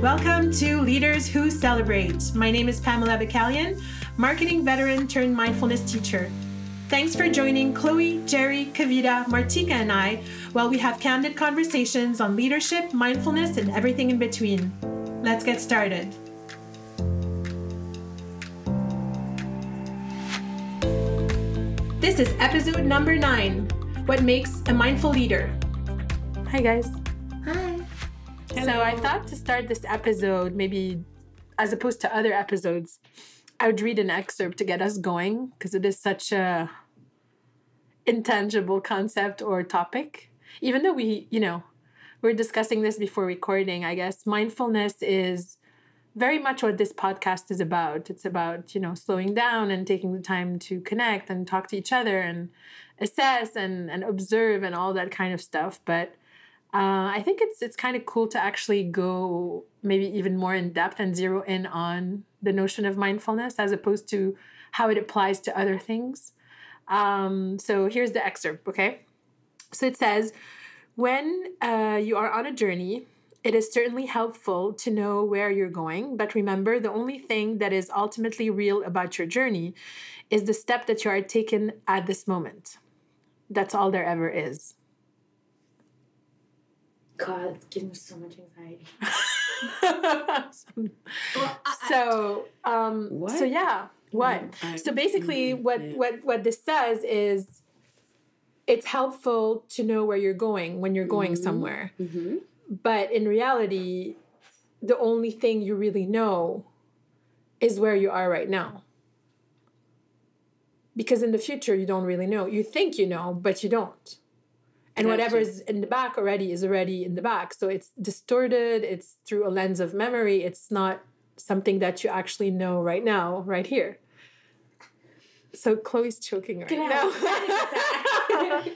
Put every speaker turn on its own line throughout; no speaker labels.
Welcome to Leaders Who Celebrate. My name is Pamela Bacalian, marketing veteran turned mindfulness teacher. Thanks for joining Chloe, Jerry, Kavita, Martika, and I while we have candid conversations on leadership, mindfulness, and everything in between. Let's get started. This is episode number nine What Makes a Mindful Leader. Hi, guys.
Hi.
So, I thought to start this episode, maybe as opposed to other episodes, I would read an excerpt to get us going because it is such a intangible concept or topic. Even though we, you know, we're discussing this before recording, I guess mindfulness is very much what this podcast is about. It's about, you know, slowing down and taking the time to connect and talk to each other and assess and, and observe and all that kind of stuff. But uh, I think it's it's kind of cool to actually go maybe even more in depth and zero in on the notion of mindfulness as opposed to how it applies to other things. Um, so here's the excerpt, okay? So it says, when uh, you are on a journey, it is certainly helpful to know where you're going, but remember the only thing that is ultimately real about your journey is the step that you are taking at this moment. That's all there ever is.
God, it's giving me so much anxiety.
so, um,
What?
so yeah, what?
Mm, I-
so basically,
mm,
what
yeah.
what what this says is, it's helpful to know where you're going when you're going
Mhm.
somewhere.
Mm-hmm.
But in reality, the only thing you really know is where you are right now. Because in the future, you don't really know. You think you know, but you don't. And
Gotcha.
whatever's in the back already is already in the back. So it's distorted, it's through a lens of memory. It's not something that you actually know right now, right here. So Chloe's choking right
Can I
now.
have a panic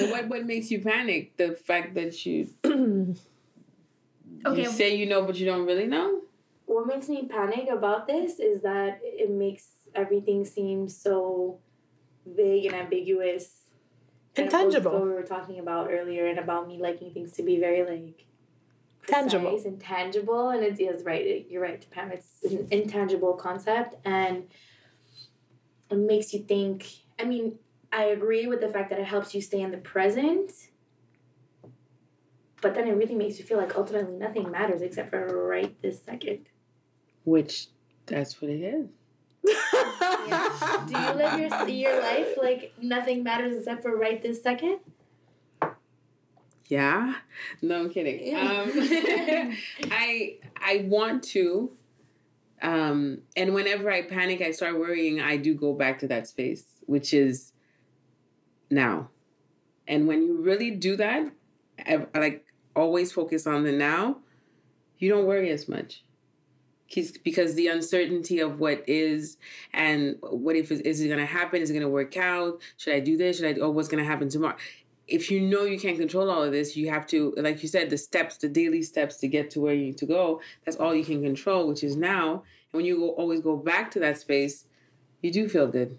But what what makes you panic? The fact that you
Okay.
you say you know but you don't really know.
What makes me panic about this is that it makes everything seem so vague and ambiguous. And
Intangible.
What we were talking about earlier, and about me liking things to be very like
Tangible.
precise and tangible. And it is right. You're right, Pam. It's an intangible concept, and it makes you think. I mean, I agree with the fact that it helps you stay in the present. But then it really makes you feel like ultimately nothing matters except for right this second.
Which that's what it is.
Do you live your your life like nothing matters except for right this second?
Yeah. No I'm kidding. Um I I want to. Um and whenever I panic, I start worrying, I do go back to that space, which is now. And when you really do that, I, I like always focus on the now, you don't worry as much. 'Cause- Because the uncertainty of what is and what if is, is it going to happen? Is it going to work out? Should I do this? Should I? Oh, what's going to happen tomorrow? If you know you can't control all of this, you have to, like you said, the steps, the daily steps to get to where you need to go. That's all you can control, which is now. And when you go, always go back to that space, you do feel good.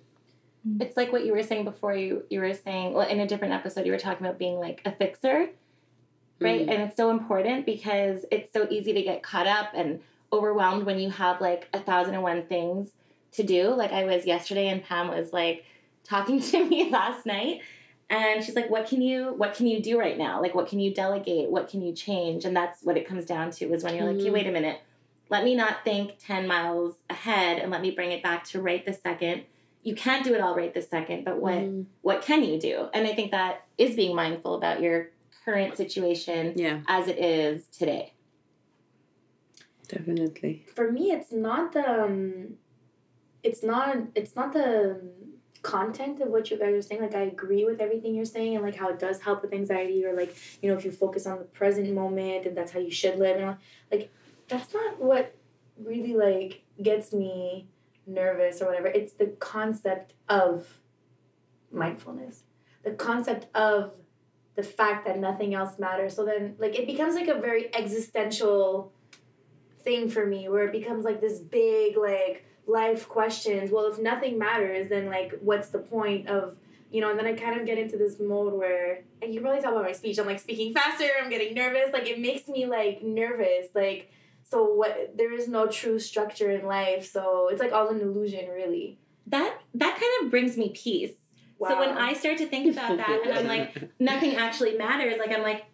it's like what you were saying before you you were saying well in a different episode you were talking about being like a fixer right
Mhm.
and it's so important because it's so easy to get caught up and overwhelmed when you have like a thousand and one things to do. Like i was yesterday and pam was like talking to me last night and she's like what can you what can you do right now? Like what can you delegate? What can you change? And that's what it comes down to is when you're like hey
Mhm.
wait a minute. Let me not think 10 miles ahead and let me bring it back to right this second. You can't do it all right this second but what
Mhm.
what can you do? And i think that is being mindful about your current situation
Yeah,
as it is today
definitely.
For me, it's not the um, it's not it's not the um, content of what you guys are saying. Like I agree with everything you're saying and like how it does help with anxiety or like you know if you focus on the present moment and that's how you should live and all, like that's not what really like gets me nervous or whatever. It's the concept of mindfulness. The concept of the fact that nothing else matters. So then like it becomes like a very existential thing for me where it becomes like this big like life questions. Well, if nothing matters, then like what's the point of you know, and then I kind of get into this mode where, and you probably tell by my speech, I'm like speaking faster, I'm getting nervous. Like it makes me like nervous. Like, so what, there is no true structure in life. So it's like all an illusion, really.
That, that kind of brings me peace. So when I start to think about that and I'm like, nothing actually matters, like I'm like,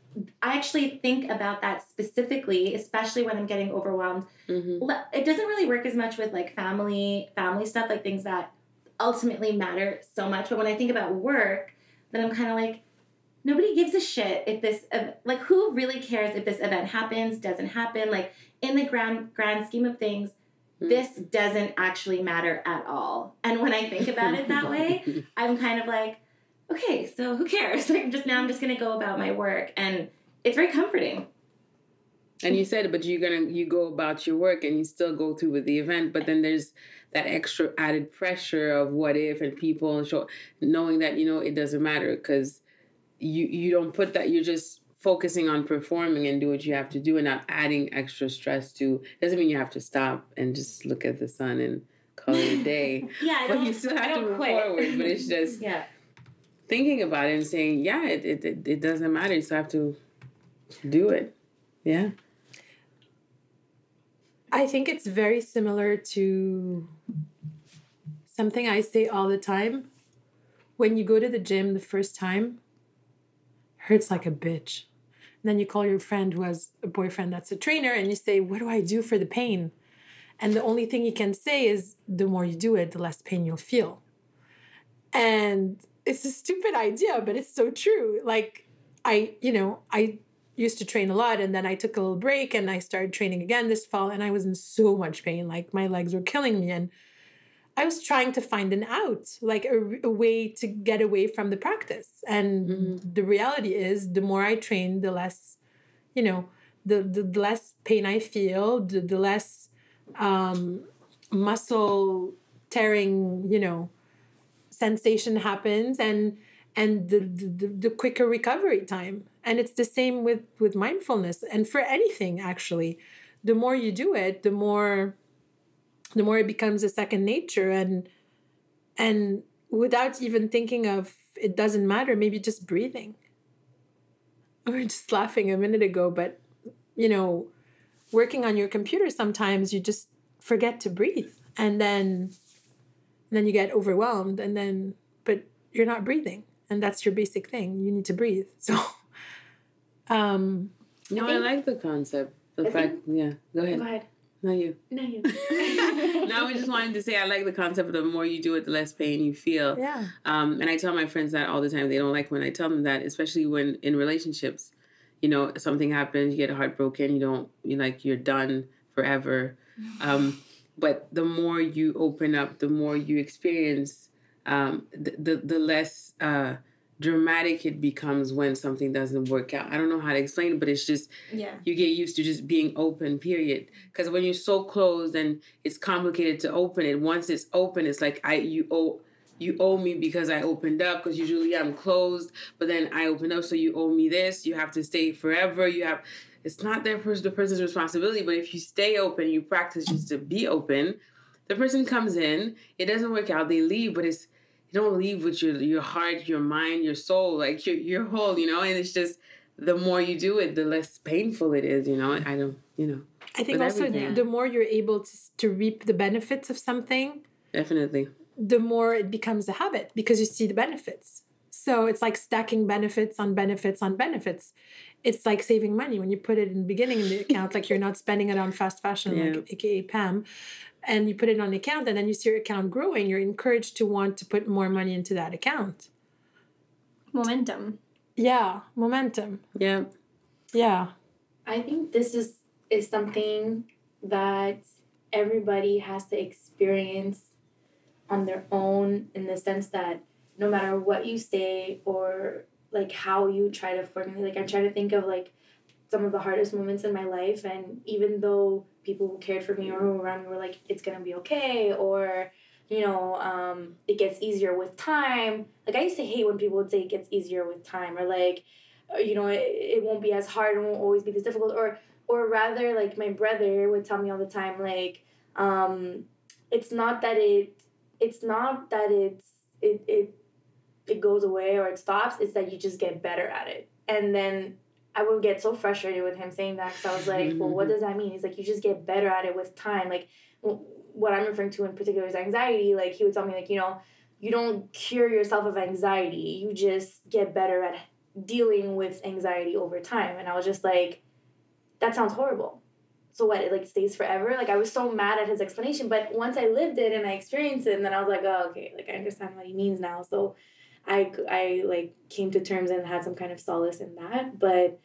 I actually think about that specifically, especially when I'm getting overwhelmed.
Mm-hmm.
It doesn't really work as much with like family, family stuff, like things that ultimately matter so much. But when I think about work, then I'm kind of like, nobody gives a shit if this like who really cares if this event happens, doesn't happen. Like in the grand grand scheme of things,
Mm-hmm.
this doesn't actually matter at all. And when I think about it that way, I'm kind of like, okay, so who cares? Like just now I'm just gonna go about my work and it's very comforting.
And you said, but you're gonna you go about your work and you still go through with the event, but then there's that extra added pressure of what if and people and show knowing that you know it doesn't matter because you you don't put that you're just focusing on performing and do what you have to do and not adding extra stress to doesn't mean you have to stop and just look at the sun and call it a day.
yeah, I
but you still have to move
quit.
forward. But it's just
yeah.
Thinking about it and saying, yeah, it, it, it, doesn't matter. You still have to do it. Yeah.
I think it's very similar to something I say all the time. When you go to the gym the first time, hurts like a bitch. And then you call your friend who has a boyfriend that's a trainer and you say, What do I do for the pain? And the only thing you can say is, The more you do it, the less pain you'll feel. And it's a stupid idea, but it's so true. Like, I, you know, I used to train a lot and then I took a little break and I started training again this fall and I was in so much pain. Like, my legs were killing me. And I was trying to find an out, like a, a way to get away from the practice. And
Mhm.
the reality is, the more I train, the less, you know, the the, the less pain I feel, the, the less um, muscle tearing, you know, sensation happens, and and the, the the quicker recovery time. And it's the same with with mindfulness and for anything actually. The more you do it, the more the more it becomes a second nature and and without even thinking of it doesn't matter maybe just breathing we were just laughing a minute ago but you know working on your computer sometimes you just forget to breathe and then and then you get overwhelmed and then but you're not breathing and that's your basic thing you need to breathe so um
No, I,
think-
like the concept. The
I
fact, yeah. Go ahead.
Go ahead.
No, you.
No, you.
no, I just wanted to say I like the concept. Of the more you do it, the less pain you feel.
yeah
Um, and I tell my friends that all the time. They don't like when I tell them that, especially when in relationships. You know, something happens, you get heartbroken, you don't, you like you're done forever. Um, but the more you open up, the more you experience, um, the, the the less uh, dramatic it becomes when something doesn't work out. I don't know how to explain it, but it's just
Yeah.
you get used to just being open period because when you're so closed and it's complicated to open it once it's open it's like i you owe you owe me because i opened up because usually i'm closed but then i opened up so you owe me this you have to stay forever you have it's not their person the person's responsibility but if you stay open you practice just to be open the person comes in it doesn't work out they leave but it's you don't leave with your your heart your mind your soul like your your whole you know and it's just the more you do it, the less painful it is. You know, I don't, you know,
i think also
everything.
the more you're able to, to reap the benefits of something
definitely.
the more it becomes a habit because you see the benefits. So it's like stacking benefits on benefits on benefits. It's like saving money when you put it in the beginning in the account, like you're not spending it on fast fashion,
Yeah.
like AKA Pam, and you put it on the account, and then you see your account growing. You're encouraged to want to put more money into that account.
Momentum.
Yeah, momentum.
Yeah.
Yeah,
I think this is is something that everybody has to experience on their own in the sense that no matter what you say or like how you try to formulate like I'm trying to think of like some of the hardest moments in my life and even though people who cared for me or who were around me were like it's gonna be okay or you know um, it gets easier with time like i used to hate when people would say it gets easier with time or like uh, you know it, it won't be as hard and won't always be this difficult or or rather like my brother would tell me all the time like um it's not that it it's not that it's it, it it goes away or it stops. It's that you just get better at it. And then I would get so frustrated with him saying that because I was like, well, what does that mean? He's like, you just get better at it with time. Like, what I'm referring to in particular is anxiety. Like, he would tell me, like, you know, you don't cure yourself of anxiety, you just get better at dealing with anxiety over time. And I was just like, that sounds horrible. So what? It like stays forever. Like I was so mad at his explanation, but once I lived it and I experienced it, and then I was like, oh, okay, like I understand what he means now. So I I like came to terms and had some kind of solace in that. But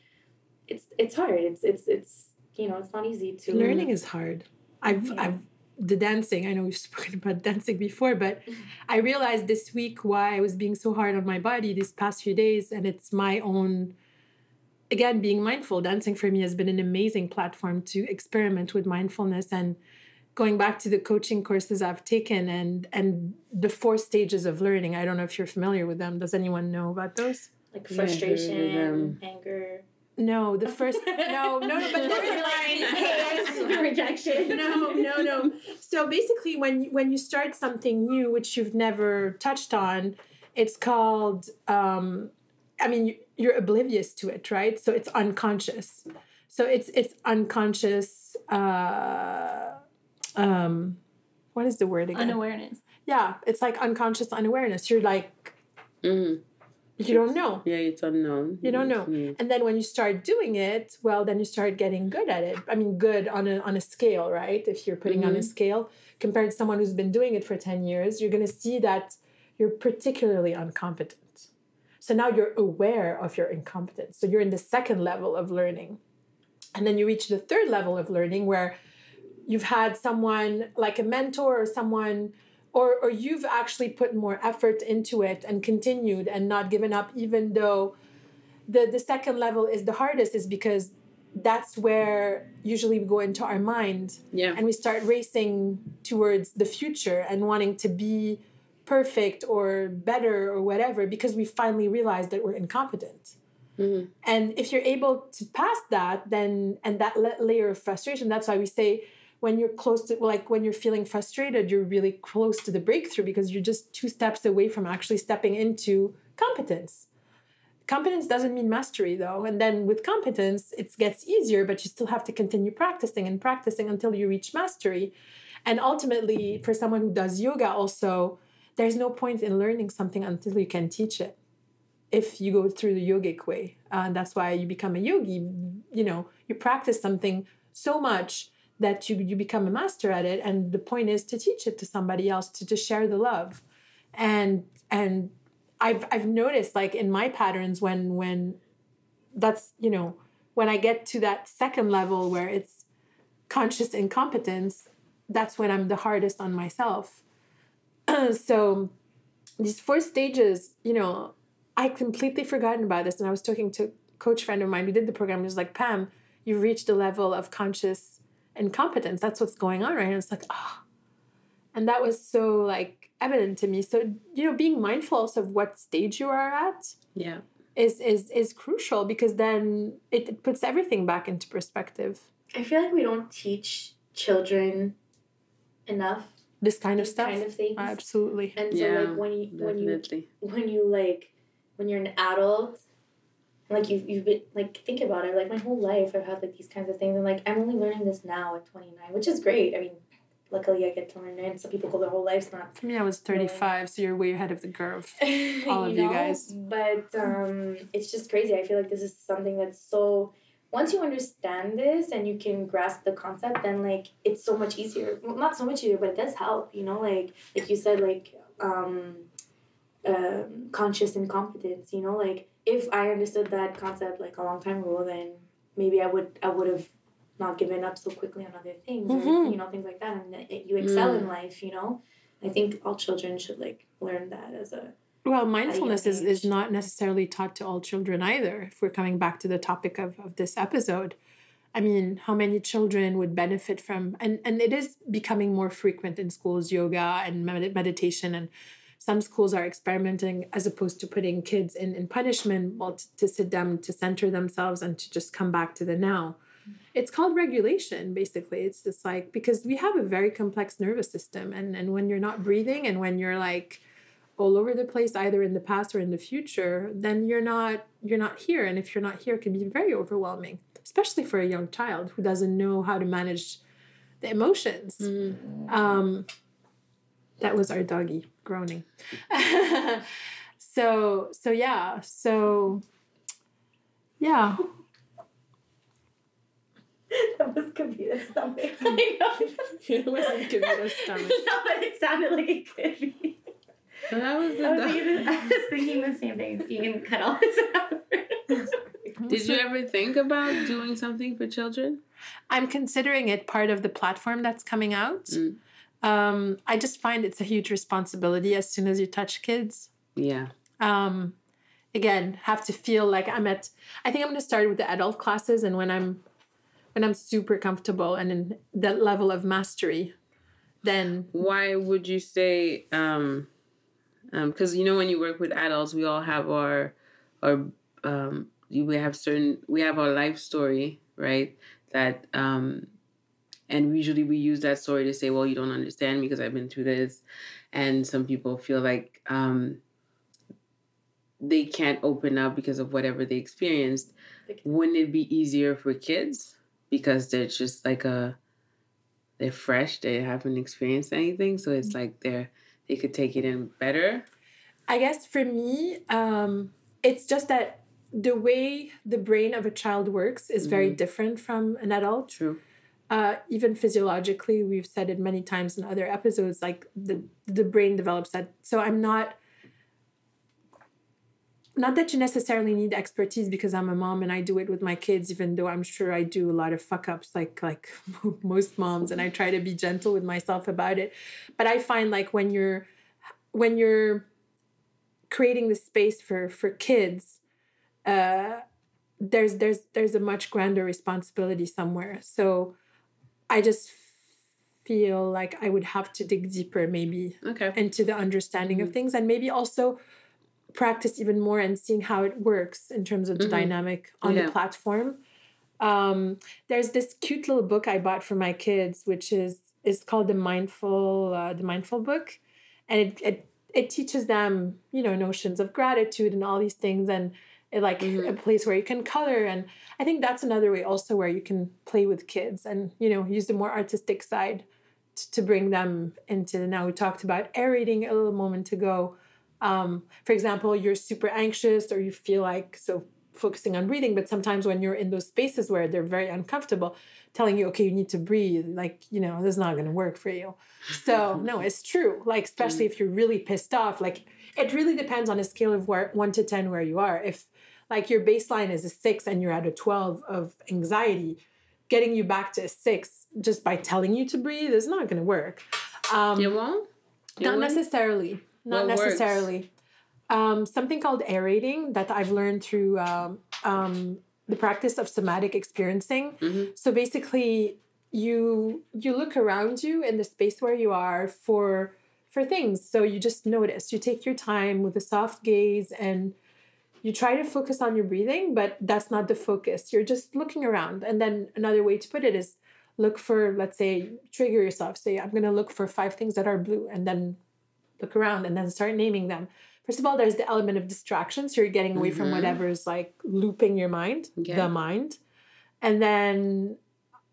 it's it's hard. It's it's it's you know it's not easy to
learning is hard. I've yeah. I've the dancing. I know we've spoken about dancing before, but. I realized this week why I was being so hard on my body these past few days, and it's my own again, being mindful, dancing for me has been an amazing platform to experiment with mindfulness and going back to the coaching courses I've taken and and the four stages of learning. I don't know if you're familiar with them. Does anyone know about those?
Like frustration, anger.
No, the first no, no, no, but borderline rejection. No, no, no. So basically, when when you start something new which you've never touched on, it's called. Um, I mean, you're oblivious to it, right? So it's unconscious. So it's it's unconscious. Uh, um, what is the word again?
Unawareness.
Yeah, it's like unconscious unawareness. You're like, mm-hmm. you don't know.
Yeah, it's unknown.
You don't know. Mm-hmm. And then when you start doing it, well, then you start getting good at it. I mean, good on a on a scale, right? If you're putting mm-hmm. on a mm-hmm. scale compared to someone who's been doing it for ten years, you're going to see that you're particularly incompetent so now you're aware of your incompetence. So you're in the second level of learning. And then you reach the third level of learning where you've had someone like a mentor or someone or or you've actually put more effort into it and continued and not given up even though the the second level is the hardest is because that's where usually we go into our mind
yeah
and we start racing towards the future and wanting to be perfect or better or whatever because we finally realize that we're incompetent. Mm-hmm. And if you're able to pass that, then and that layer of frustration, that's why we say when you're close to like when you're feeling frustrated, you're really close to the breakthrough because you're just two steps away from actually stepping into competence. Competence doesn't mean mastery though. And then with competence, it gets easier, but you still have to continue practicing and practicing until you reach mastery. And ultimately, for someone who does yoga, also, there's no point in learning something until you can teach it if you go through the yogic way uh, that's why you become a yogi you know you practice something so much that you, you become a master at it and the point is to teach it to somebody else to, to share the love and and I've, I've noticed like in my patterns when when that's you know when i get to that second level where it's conscious incompetence that's when i'm the hardest on myself so these four stages, you know, I completely forgotten about this. And I was talking to a coach friend of mine who did the program. He was like, Pam, you've reached a level of conscious incompetence. That's what's going on right And it's like, oh. And that was so like evident to me. So, you know, being mindful also of what stage you are at.
Yeah.
Is is is crucial because then it, it puts everything back into perspective.
I feel like we don't teach children enough
this kind of stuff
kind of things
absolutely
and so yeah, like when you definitely. when you when you like when you're an adult like you've, you've been like think about it like my whole life i've had like these kinds of things and like i'm only learning this now at 29 which is great i mean luckily i get to learn it some people go their whole lives not
for me i was 35 so you're way ahead of the curve all of
you, know?
you guys
but um it's just crazy i feel like this is something that's so once you understand this and you can grasp the concept then like it's so much easier well, not so much easier but it does help you know like like you said like um, um conscious incompetence you know like if i understood that concept like a long time ago then maybe i would i would have not given up so quickly on other things mm-hmm. or you know things like that and you excel mm. in life you know i think all children should like learn that as a
well, mindfulness is, is not necessarily taught to all children either. If we're coming back to the topic of, of this episode, I mean, how many children would benefit from, and, and it is becoming more frequent in schools, yoga and med- meditation. And some schools are experimenting as opposed to putting kids in, in punishment, well, to, to sit them, to center themselves and to just come back to the now. It's called regulation, basically. It's just like, because we have a very complex nervous system. And, and when you're not breathing and when you're like, all over the place either in the past or in the future then you're not you're not here and if you're not here it can be very overwhelming especially for a young child who doesn't know how to manage the emotions
Mm-hmm.
um that was our doggy groaning so so yeah so yeah
that was Kavita's stomach. I know.
it wasn't Kavita's stomach.
no, but it sounded like it could be.
That was the
I was,
dog.
thinking, I was thinking the same thing. You can cut all this out.
Did you ever think about doing something for children?
I'm considering it part of the platform that's coming out.
Mm.
Um, I just find it's a huge responsibility as soon as you touch kids.
Yeah.
Um, again, have to feel like I'm at. I think I'm going to start with the adult classes, and when I'm when I'm super comfortable and in that level of mastery, then
Why would you say um um because you know when you work with adults we all have our our um we have certain we have our life story, right? That um and usually we use that story to say, well, you don't understand me because I've been through this. And some people feel like um they can't open up because of whatever they experienced. Wouldn't it be easier for kids? Because they're just like a they're fresh, they haven't experienced anything, so it's like they're they could take it in better.
I guess for me, um, it's just that the way the brain of a child works is very different from an adult.
True.
Uh, even physiologically, we've said it many times in other episodes, like the the brain develops that. So I'm not not that you necessarily need expertise because I'm a mom and I do it with my kids, even though I'm sure I do a lot of fuck ups like like most moms, and I try to be gentle with myself about it. But I find like when you're when you're creating the space for for kids, uh, there's there's there's a much grander responsibility somewhere. So I just feel like I would have to dig deeper maybe
Okay.
into the understanding of things and maybe also practice even more and seeing how it works in terms of the
Mhm.
dynamic on
Yeah.
the platform. Um, there's this cute little book I bought for my kids, which is is called the mindful uh, the mindful book, and it, it it teaches them you know notions of gratitude and all these things and like
Mhm.
a place where you can color and I think that's another way also where you can play with kids and you know use the more artistic side t- to bring them into now we talked about orienting a little moment ago. Um, for example you're super anxious or you feel like so focusing on breathing but sometimes when you're in those spaces where they're very uncomfortable telling you okay you need to breathe like you know this is not going to work for you. So no it's true like especially if you're really pissed off like it really depends on a scale of where, 1 to 10 where you are. If like your baseline is a 6 and you're at a 12 of anxiety getting you back to a 6 just by telling you to breathe is not going to work um,
You won't?
Not
wouldn't?
necessarily. Not
What
necessarily. Um, something called orienting that I've learned through um, um, the practice of somatic experiencing.
Mhm.
So basically, you you look around you in the space where you are for for things. So you just notice. You take your time with a soft gaze and you try to focus on your breathing, but that's not the focus. You're just looking around. And then another way to put it is look for, let's say, trigger yourself. Say, I'm going to look for five things that are blue and then look around and then start naming them. First of all, there's the element of distraction. So you're getting away from
Mhm.
whatever is like looping your mind, the mind. And then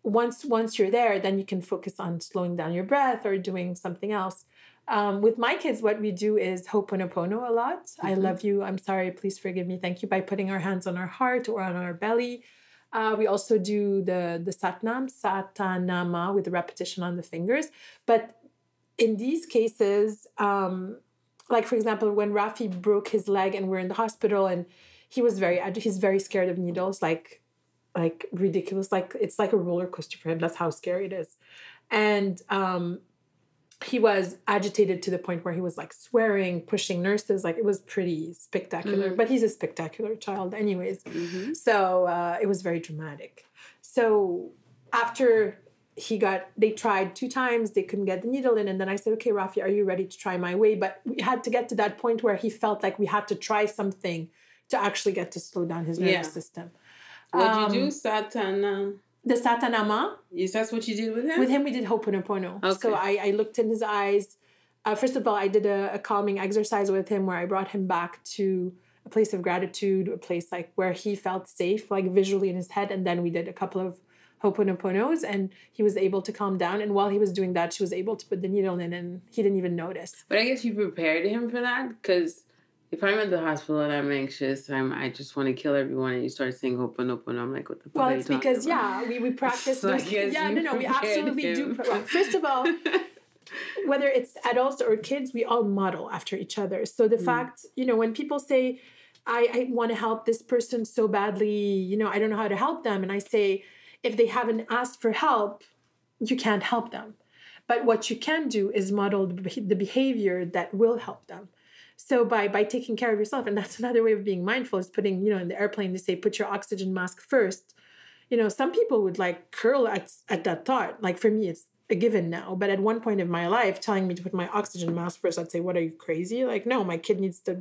once once you're there, then you can focus on slowing down your breath or doing something else. Um, with my kids, what we do is Ho'oponopono a lot. I
Mhm.
love you. I'm sorry. Please forgive me. Thank you. By putting our hands on our heart or on our belly. Uh, we also do the the Satnam, Satanama, with the repetition on the fingers. But in these cases, um, like for example, when Rafi broke his leg and we're in the hospital and he was very he's very scared of needles, like like ridiculous, like it's like a roller coaster for him. That's how scary it is, and um, he was agitated to the point where he was like swearing, pushing nurses. Like it was pretty spectacular.
Mhm.
But he's a spectacular child, anyways.
Mhm.
So uh, it was very dramatic. So after he got, they tried two times, they couldn't get the needle in. And then I said, okay, Rafi, are you ready to try my way? But we had to get to that point where he felt like we had to try something to actually get to slow down his nervous
Yeah.
system.
What'd
Um,
you do, Satana?
The Satanama,
Is that what you did with him?
with him we did Ho'oponopono. So I, I looked in his eyes. uh, first of all, I did a, a calming exercise with him where I brought him back to a place of gratitude, a place like where he felt safe, like visually in his head. And then we did a couple of Ho'oponoponos and he was able to calm down. And while he was doing that, she was able to put the needle in and he didn't even notice.
But I guess you prepared him for that because if I'm at the hospital and I'm anxious, I'm I just want to kill everyone, and you start saying Ho'oponopono, I'm like, what the fuck?
Well, it's because,
about?
yeah, we, we practice.
So
those- yeah, no, no, we absolutely do.
him.
pre- Well, first of all, whether it's adults or kids, we all model after each other. So the
Mm.
fact, you know, when people say, I, I want to help this person so badly, you know, I don't know how to help them. And I say, if they haven't asked for help, you can't help them. But what you can do is model the behavior that will help them. So by by taking care of yourself, and that's another way of being mindful is putting, you know, in the airplane they say put your oxygen mask first. You know, some people would like curl at, at that thought. Like for me, it's a given now. But at one point in my life, telling me to put my oxygen mask first, I'd say, "What are you crazy?" Like, no, my kid needs the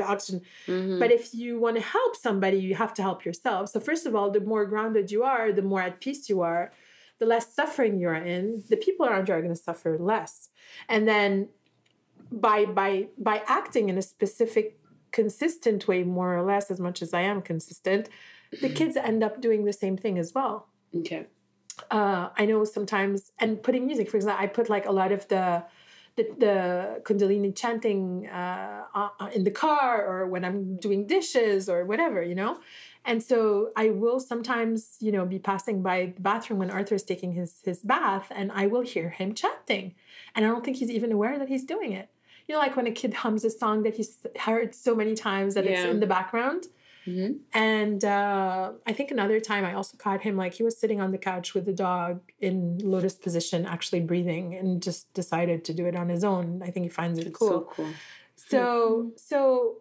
the oxygen.
Mhm.
But if you want to help somebody, you have to help yourself. So first of all, the more grounded you are, the more at peace you are, the less suffering you are in. The people around you are going to suffer less. And then by by by acting in a specific consistent way more or less as much as I am consistent, the kids end up doing the same thing as well
okay.
uh, I know sometimes, and putting music, for example, I put like a lot of the the, the Kundalini chanting uh, uh, in the car or when I'm doing dishes or whatever, you know. And so I will sometimes, you know, be passing by the bathroom when Arthur is taking his his bath, and I will hear him chanting, and I don't think he's even aware that he's doing it. You know, like when a kid hums a song that he's heard so many times that it's in the background.
Mhm.
And uh, I think another time I also caught him like he was sitting on the couch with the dog in lotus position, actually breathing, and just decided to do it on his own. I think he finds it cool.
so cool.
So, so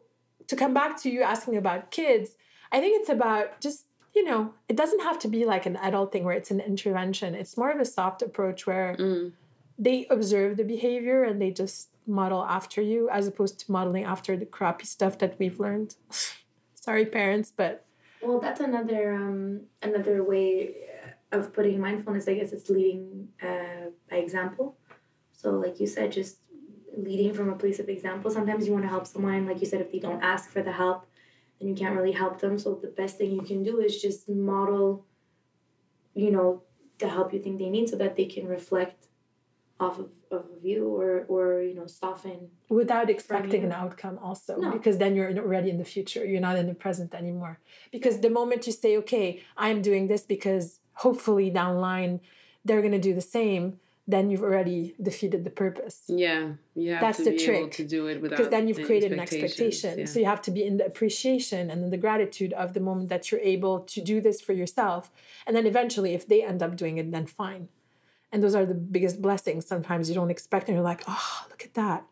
to come back to you asking about kids, I think it's about just you know it doesn't have to be like an adult thing where it's an intervention. It's more of a soft approach where
Mm.
they observe the behavior and they just model after you, as opposed to modeling after the crappy stuff that we've learned. Sorry, parents, but
Well, that's another um another way of putting mindfulness. I guess it's leading uh, by example. So, like you said, just leading from a place of example. Sometimes you want to help someone, like you said, if they don't ask for the help, then you can't really help them. So the best thing you can do is just model, you know, the help you think they need, so that they can reflect off of, of you or or you know soften
without expecting an outcome also
No.
because then you're already in the future you're not in the present anymore. Because the moment you say okay i'm doing this because hopefully down line they're going to do the same then you've already defeated the purpose.
Yeah, yeah
That's
to
the
be able
trick,
to do it without
because then you've
any
created an expectation.
yeah.
so you have to be in the appreciation and in the gratitude of the moment that you're able to do this for yourself and then eventually if they end up doing it then fine and those are the biggest blessings sometimes. You don't expect and you're like oh look at that.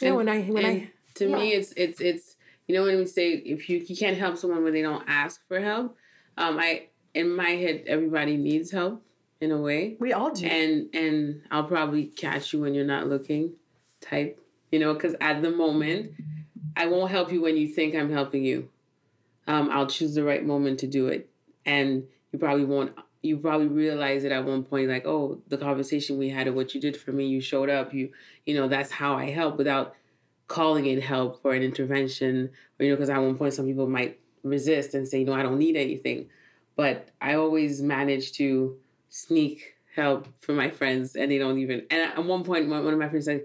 You know
And-
when i when i
to me it's it's it's you know when we say if you you can't help someone when they don't ask for help um i in my head everybody needs help in a way.
We all do.
And and i'll probably catch you when you're not looking type you know because at the moment i won't help you when you think i'm helping you. Um i'll choose the right moment to do it. And you probably won't you probably realize it at one point like oh the conversation we had or what you did for me you showed up you you know that's how i help without calling it help or an intervention or you know because at one point some people might resist and say no i don't need anything. But i always manage to sneak help for my friends and they don't even and at one point one one of my friends said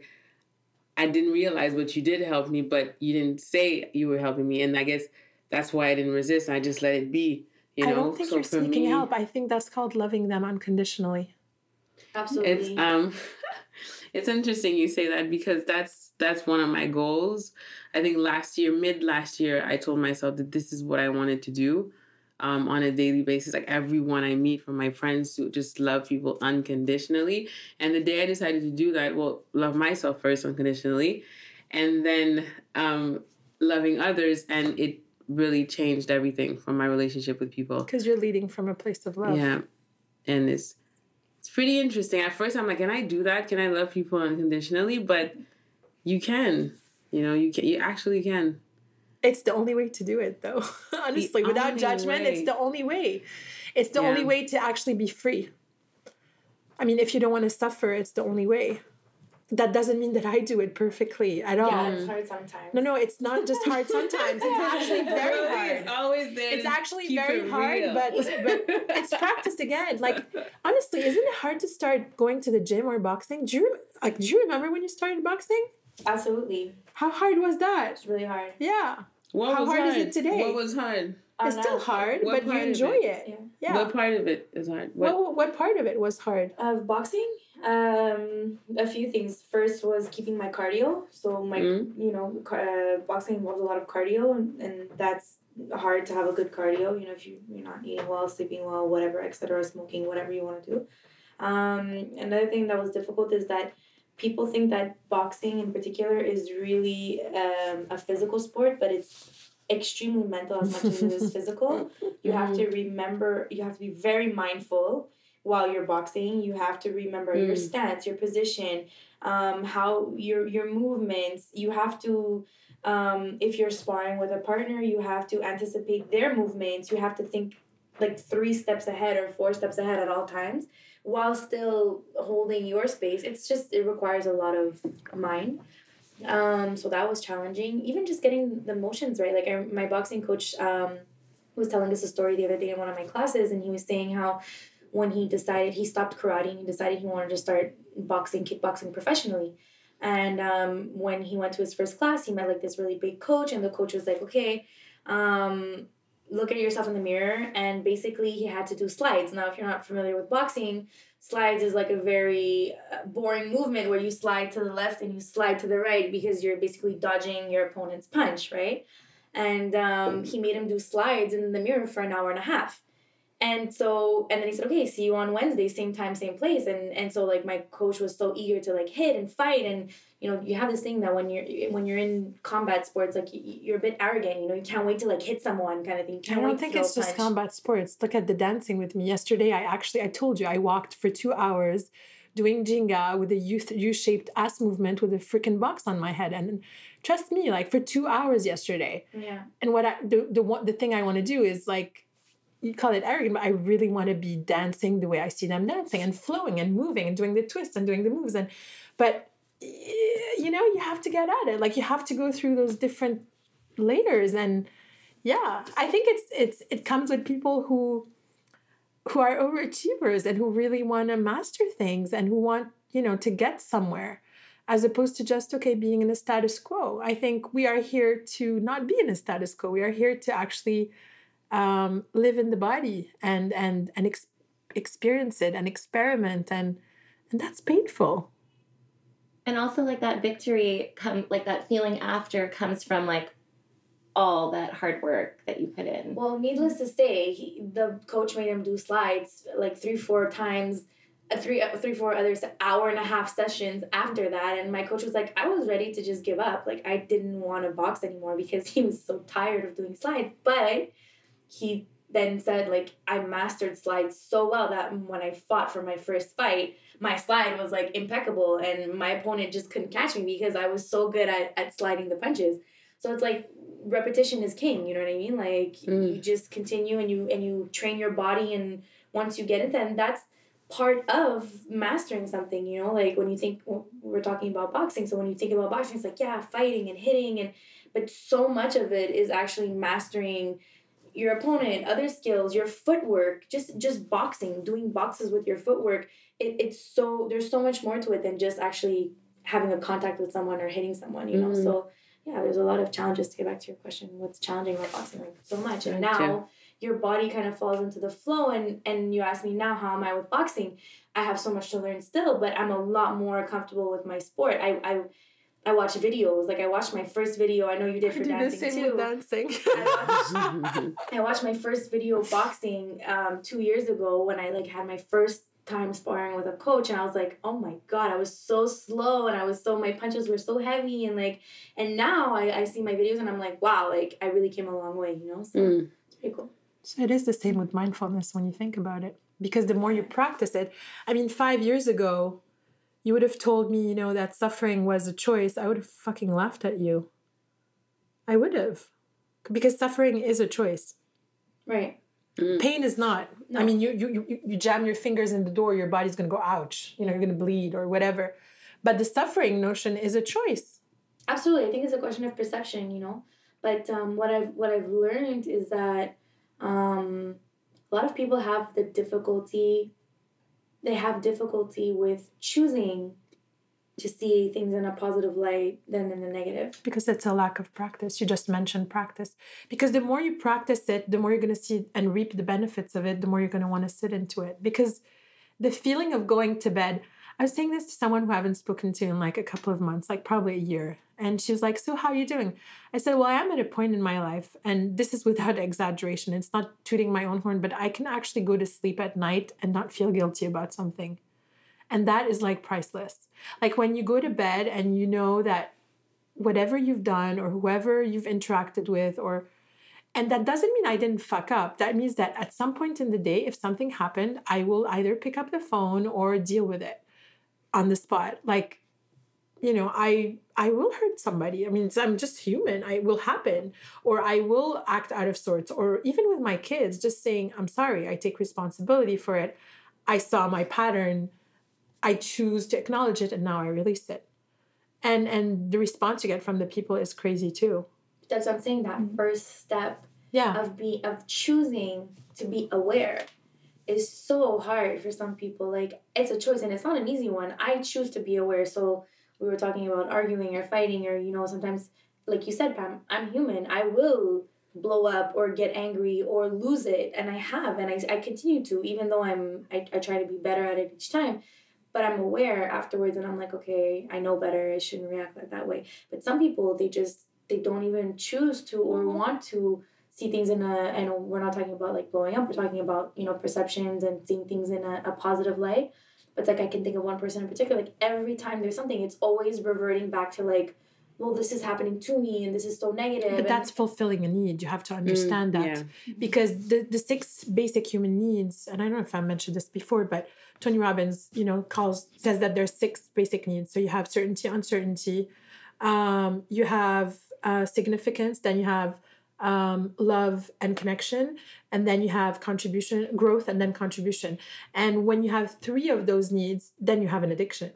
i didn't realize what you did help me but you didn't say you were helping me and i guess that's why i didn't resist i just let it be you know
I don't think
So
you're seeking
me,
help. I think that's called loving them unconditionally.
absolutely.
It's um it's interesting you say that because that's that's one of my goals. I think last year mid last year i told myself that this is what i wanted to do um, on a daily basis. Like everyone i meet from my friends to just love people unconditionally. And the day i decided to do that well love myself first unconditionally and then um, loving others. And it really changed everything from my relationship with people
Because you're leading from a place of love.
yeah. And it's it's pretty interesting. At first I'm like, can I do that? Can I love people unconditionally? But you can. You know, you can you actually can.
It's the only way to do it, though. Honestly, without judgment,
way.
it's the only way. It's the
Yeah.
only way to actually be free. I mean, if you don't want to suffer, it's the only way. That doesn't mean that I do it perfectly at all.
Yeah, it's hard sometimes.
No, no, it's not just hard sometimes. It's actually very hard.
It's always there.
It's actually very
it
hard, but but it's practiced again. Like honestly, isn't it hard to start going to the gym or boxing? Do you like? Do you remember when you started boxing?
Absolutely.
How hard was that?
It's really hard.
Yeah,
what
how
was
hard
hard
is it today?
What was hard?
It's
no,
still hard,
What
but you enjoy
it?
it.
Yeah.
Yeah.
What part of it is hard? What?
What, what part of it was hard?
Of boxing, um, a few things. First was keeping my cardio. So my,
Mm.
you know, uh, boxing involves a lot of cardio, and, and that's hard to have a good cardio. You know, if you you're not eating well, sleeping well, whatever, etc., smoking, whatever you want to do. Um, another thing that was difficult is that people think that boxing in particular is really um, a physical sport, but it's extremely mental as much as it is physical. You have to remember, you have to be very mindful while you're boxing. You have to remember your
Mm.
stance, your position, um, how your your movements. You have to, um, if you're sparring with a partner, you have to anticipate their movements. You have to think like three steps ahead or four steps ahead at all times while still holding your space. It's just it requires a lot of mind. Um, so that was challenging. Even just getting the motions right. Like I, my boxing coach um, was telling us a story the other day in one of my classes, and he was saying how when he decided he stopped karate and he decided he wanted to start boxing, kickboxing professionally. And um, when he went to his first class, he met like this really big coach, and the coach was like, "Okay, um, look at yourself in the mirror." And basically, he had to do slides. Now, if you're not familiar with boxing, slides is like a very uh, boring movement where you slide to the left and you slide to the right because you're basically dodging your opponent's punch, right? And um, he made him do slides in the mirror for an hour and a half. And so, and then he said, okay, see you on Wednesday, same time, same place. And and so like my coach was so eager to like hit and fight. And, you know, you have this thing that when you're, when you're in combat sports, like you're a bit arrogant, you know, you can't wait to like hit someone kind of thing.
I don't think it's just
punch.
combat sports. Look at the dancing with me. Yesterday, I actually, I told you, I walked for two hours doing Jenga with a U- U-shaped ass movement with a freaking box on my head. And trust me, like for two hours yesterday.
Yeah.
And what I, the, the, one, the thing I want to do is like, you call it arrogant, but I really want to be dancing the way I see them dancing and flowing and moving and doing the twists and doing the moves. And, but, you know, you have to get at it. Like you have to go through those different layers and, yeah i think it's it's it comes with people who who are overachievers and who really want to master things and who want you know to get somewhere as opposed to just okay being in a status quo i think we are here to not be in a status quo we are here to actually um, live in the body and and and ex- experience it and experiment and and that's painful
And also like that victory come like that feeling after comes from like all that hard work that you put in.
Well, needless to say, he, the coach made him do slides like three, four times, uh, three, uh, three, four other hour and a half sessions after that. And my coach was like, I was ready to just give up. Like I didn't want to box anymore because he was so tired of doing slides. But he then said like I mastered slides so well that when I fought for my first fight, my slide was like impeccable, and my opponent just couldn't catch me because I was so good at, at sliding the punches. So it's like repetition is king you know what i mean like
Mm.
you just continue and you and you train your body and once you get it then that's part of mastering something you know like when you think we're talking about boxing so when you think about boxing it's like yeah fighting and hitting and but so much of it is actually mastering your opponent other skills your footwork just just boxing doing boxes with your footwork it, it's so there's so much more to it than just actually having a contact with someone or hitting someone you know
Mhm.
so yeah, there's a lot of challenges to get back to your question. What's challenging about boxing? Like so much. And now your body kind of falls into the flow and and you ask me now how am I with boxing? I have so much to learn still, but I'm a lot more comfortable with my sport. I I I watch videos. Like I watched my first video. I know you did for dancing too.
With dancing
I I watched my first video boxing um, two years ago when I like had my first time sparring with a coach and I was like, oh my god, I was so slow and I was so my punches were so heavy and like and now I, I see my videos and I'm like, wow, like I really came a long way, you know? So
Mm.
it's pretty cool.
So it is the same with mindfulness when you think about it. Because the more you practice it, I mean, five years ago, you would have told me, you know, that suffering was a choice. I would have fucking laughed at you. I would have. Because suffering is a choice.
Right.
Pain is not. I mean, you, you you you jam your fingers in the door, your body's gonna go ouch. You know, you're gonna bleed or whatever. But the suffering notion is a choice.
Absolutely, I think it's a question of perception, you know. But um, what I've what I've learned is that um, a lot of people have the difficulty. They have difficulty with choosing to see things in a positive light than in a negative.
Because it's a lack of practice. You just mentioned practice. Because the more you practice it, the more you're going to see and reap the benefits of it, the more you're going to want to sit into it. Because the feeling of going to bed, I was saying this to someone who I haven't spoken to in like a couple of months, like probably a year. And she was like, So, how are you doing? I said, Well, I am at a point in my life, and this is without exaggeration. It's not tooting my own horn, but I can actually go to sleep at night and not feel guilty about something. And that is like priceless. Like when you go to bed and you know that whatever you've done or whoever you've interacted with, or and that doesn't mean I didn't fuck up. That means that at some point in the day, if something happened, I will either pick up the phone or deal with it on the spot. Like, you know, I I will hurt somebody. I mean, I'm just human. I will happen, or I will act out of sorts, or even with my kids, just saying, "I'm sorry. I take responsibility for it. I saw my pattern. I choose to acknowledge it, and now I release it." And and the response you get from the people is crazy too.
That's what I'm saying. That
Mhm.
first step
Yeah.
of be of choosing to be aware is so hard for some people. Like it's a choice and it's not an easy one. I choose to be aware. So we were talking about arguing or fighting or you know sometimes like you said Pam, I'm human. I will blow up or get angry or lose it and I have and I, I continue to even though I'm I, I try to be better at it each time. But I'm aware afterwards and I'm like, okay, I know better. I shouldn't react like that way. But some people they just they don't even choose to or
Mhm.
want to see things in a and we're not talking about like blowing up we're talking about you know perceptions and seeing things in a, a positive light but it's like i can think of one person in particular like every time there's something it's always reverting back to like well this is happening to me and this is so negative
But
and-
that's fulfilling a need. You have to understand that.
yeah.
because the, the six basic human needs and i don't know if i mentioned this before but tony robbins you know calls says that there's six basic needs so you have certainty uncertainty um, you have uh, significance then you have um, love and connection and then you have contribution growth and then contribution and when you have three of those needs then you have an addiction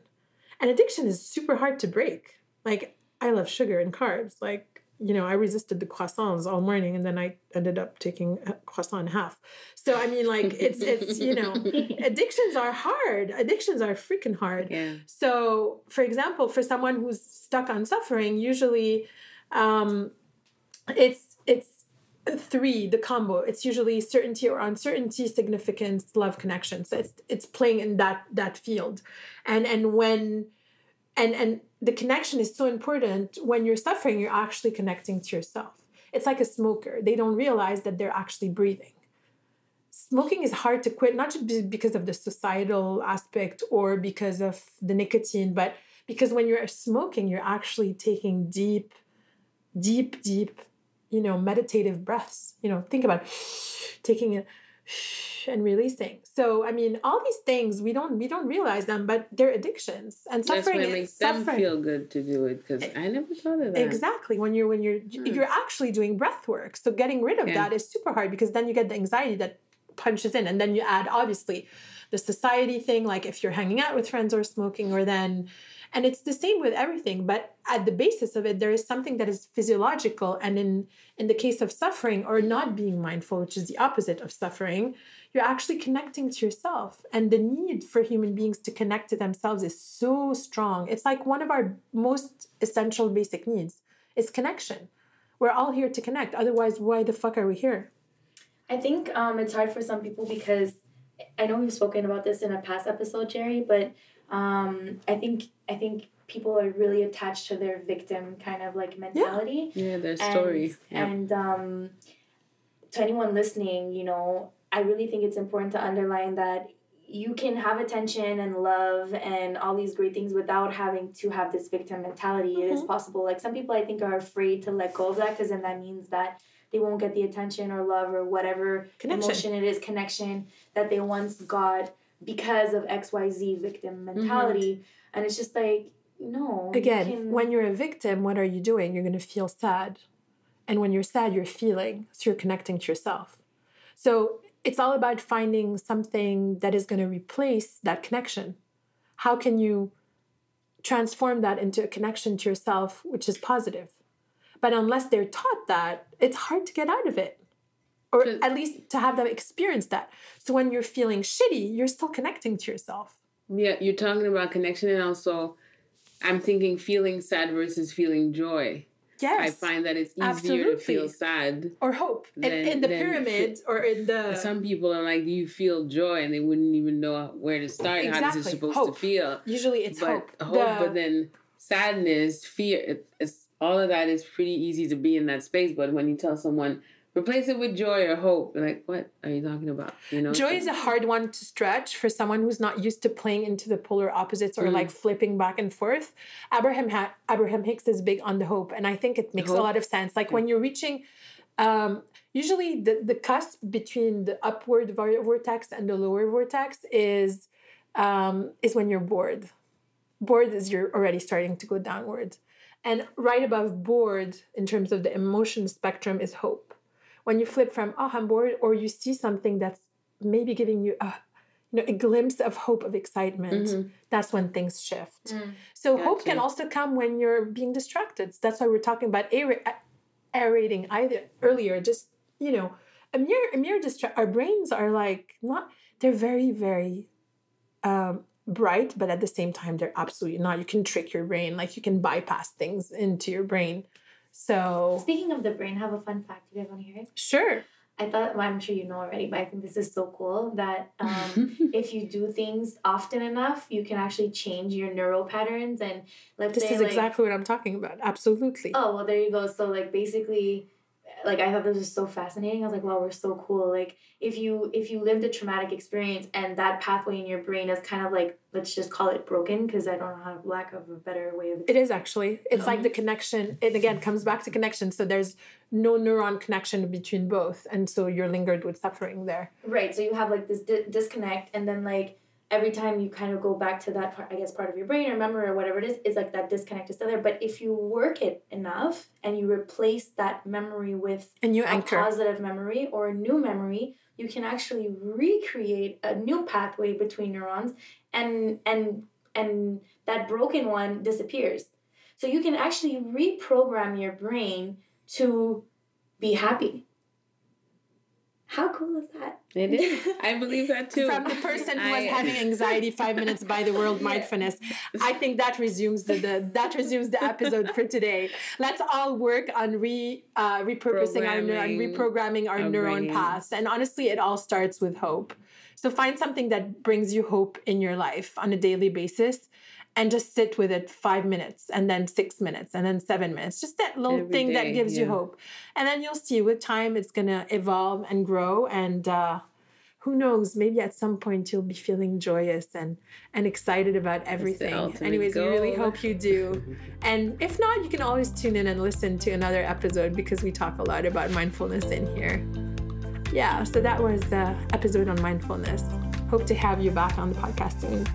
and addiction is super hard to break like i love sugar and carbs like you know, I resisted the croissants all morning and then I ended up taking a croissant half. So I mean like it's it's you know, addictions are hard. Addictions are freaking hard.
Yeah.
So for example, for someone who's stuck on suffering, usually um it's it's three, the combo. It's usually certainty or uncertainty, significance, love connection. So it's it's playing in that that field. And and when and and the connection is so important when you're suffering you're actually connecting to yourself it's like a smoker they don't realize that they're actually breathing smoking is hard to quit not just because of the societal aspect or because of the nicotine but because when you're smoking you're actually taking deep deep deep you know meditative breaths you know think about taking it and releasing so i mean all these things we don't we don't realize them but they're addictions and
That's
suffering
what
is-
makes them
suffering
feel good to do it because I never thought of that.
Exactly. When you're when you're
Hmm.
you're actually doing breath work. So getting rid of
Yeah.
that is super hard because then you get the anxiety that punches in and then you add obviously the society thing like if you're hanging out with friends or smoking or then and it's the same with everything but at the basis of it there is something that is physiological and in in the case of suffering or not being mindful which is the opposite of suffering you're actually connecting to yourself. And the need for human beings to connect to themselves is so strong. It's like one of our most essential basic needs is connection. We're all here to connect. Otherwise why the fuck are we here?
I think um, it's hard for some people because I know we've spoken about this in a past episode, Jerry, but um, I think I think people are really attached to their victim kind of like mentality.
Yeah, their story.
And,
yeah.
and um, to anyone listening, you know, I really think it's important to underline that you can have attention and love and all these great things without having to have this victim mentality. It is
Mhm.
possible. Like some people, I think, are afraid to let go of that because then that means that they won't get the attention or love or whatever
Connection.
emotion it is, connection that they once got because of XYZ victim mm-hmm. mentality. And it's just like, no. you
Again,
can-
when you're a victim, what are you doing? You're going to feel sad. And when you're sad, you're feeling. So you're connecting to yourself. So it's all about finding something that is going to replace that connection. How can you transform that into a connection to yourself, which is positive. But unless they're taught that, it's hard to get out of it. Or at least to have them experience that. So when you're feeling shitty, you're still connecting to yourself.
Yeah, you're talking about connection, and also, I'm thinking feeling sad versus feeling joy.
Yes.
I find that it's easier to feel
Absolutely.
sad.
or hope. In, in the pyramid or in the
Some people are like, you feel joy?" and they wouldn't even know where to start. How is it
Exactly.
supposed
Hope.
to feel?
usually it's
but
hope.
hope,
The-
but then sadness, fear. It, it's all of that is pretty easy to be in that space. But when you tell someone replace it with joy or hope, like, "What are you talking about?" You know,
Joy
So-
is a hard one to stretch for someone who's not used to playing into the polar opposites or
Mm.
like flipping back and forth. Abraham ha- Abraham Hicks is big on the hope, and I think it makes a lot of sense. Like when you're reaching, um, usually the the cusp between the upward vortex and the lower vortex is um, is when you're bored. Bored is you're already starting to go downward, and right above bored in terms of the emotion spectrum is hope when you flip from oh i'm bored or you see something that's maybe giving you a you know a glimpse of hope of excitement
Mhm.
that's when things shift.
Mm.
so hope can also come when you're being distracted. That's why we're talking about aer- aerating either earlier just you know a mere a mere distract our brains are like not they're very very um bright but at the same time they're absolutely not. You can trick your brain like you can bypass things into your brain so
Speaking of the brain, I have a fun fact. You guys want to hear it?
sure
I thought, well, I'm sure you know already, but I think this is so cool that um, if you do things often enough, you can actually change your neural patterns. And let's
This
say,
is
like,
exactly what I'm talking about. Absolutely.
oh, well, there you go. So, like, basically, like I thought this was so fascinating. I was like, wow, we're so cool. Like, if you if you lived a traumatic experience and that pathway in your brain is kind of like, let's just call it broken, because I don't know how lack of a better way of
It is actually. It's like the um, connection. It again comes back to connection. So there's no neuron connection between both, and so you're lingered with suffering there.
Right. So you have like this di- disconnect, and then like every time you kind of go back to that part, I guess part of your brain or memory or whatever it is, is like that disconnect is still there. But if you work it enough and you replace that memory with a
anchor.
positive memory or a new memory, you can actually recreate a new pathway between neurons, and and and that broken one disappears. So you can actually reprogram your brain to be happy. How cool is that?
It is. I believe that too.
From the person who was having anxiety five minutes by the World
Yeah.
Mindfulness, I think that resumes the, the that resumes the episode for today. Let's all work on re uh, repurposing our neur- and reprogramming our
our
neuron
brains.
paths. And honestly, it all starts with hope. So find something that brings you hope in your life on a daily basis. And just sit with it five minutes, and then six minutes, and then seven minutes. Just that little
Every
thing that
day,
gives you hope, and then you'll see with time it's gonna evolve and grow. And uh, who knows maybe at some point you'll be feeling joyous and and excited about everything. anyways we really hope you do. And if not you can always tune in and listen to another episode because we talk a lot about mindfulness in here. Yeah so that was the episode on mindfulness. Hope to have you back on the podcast soon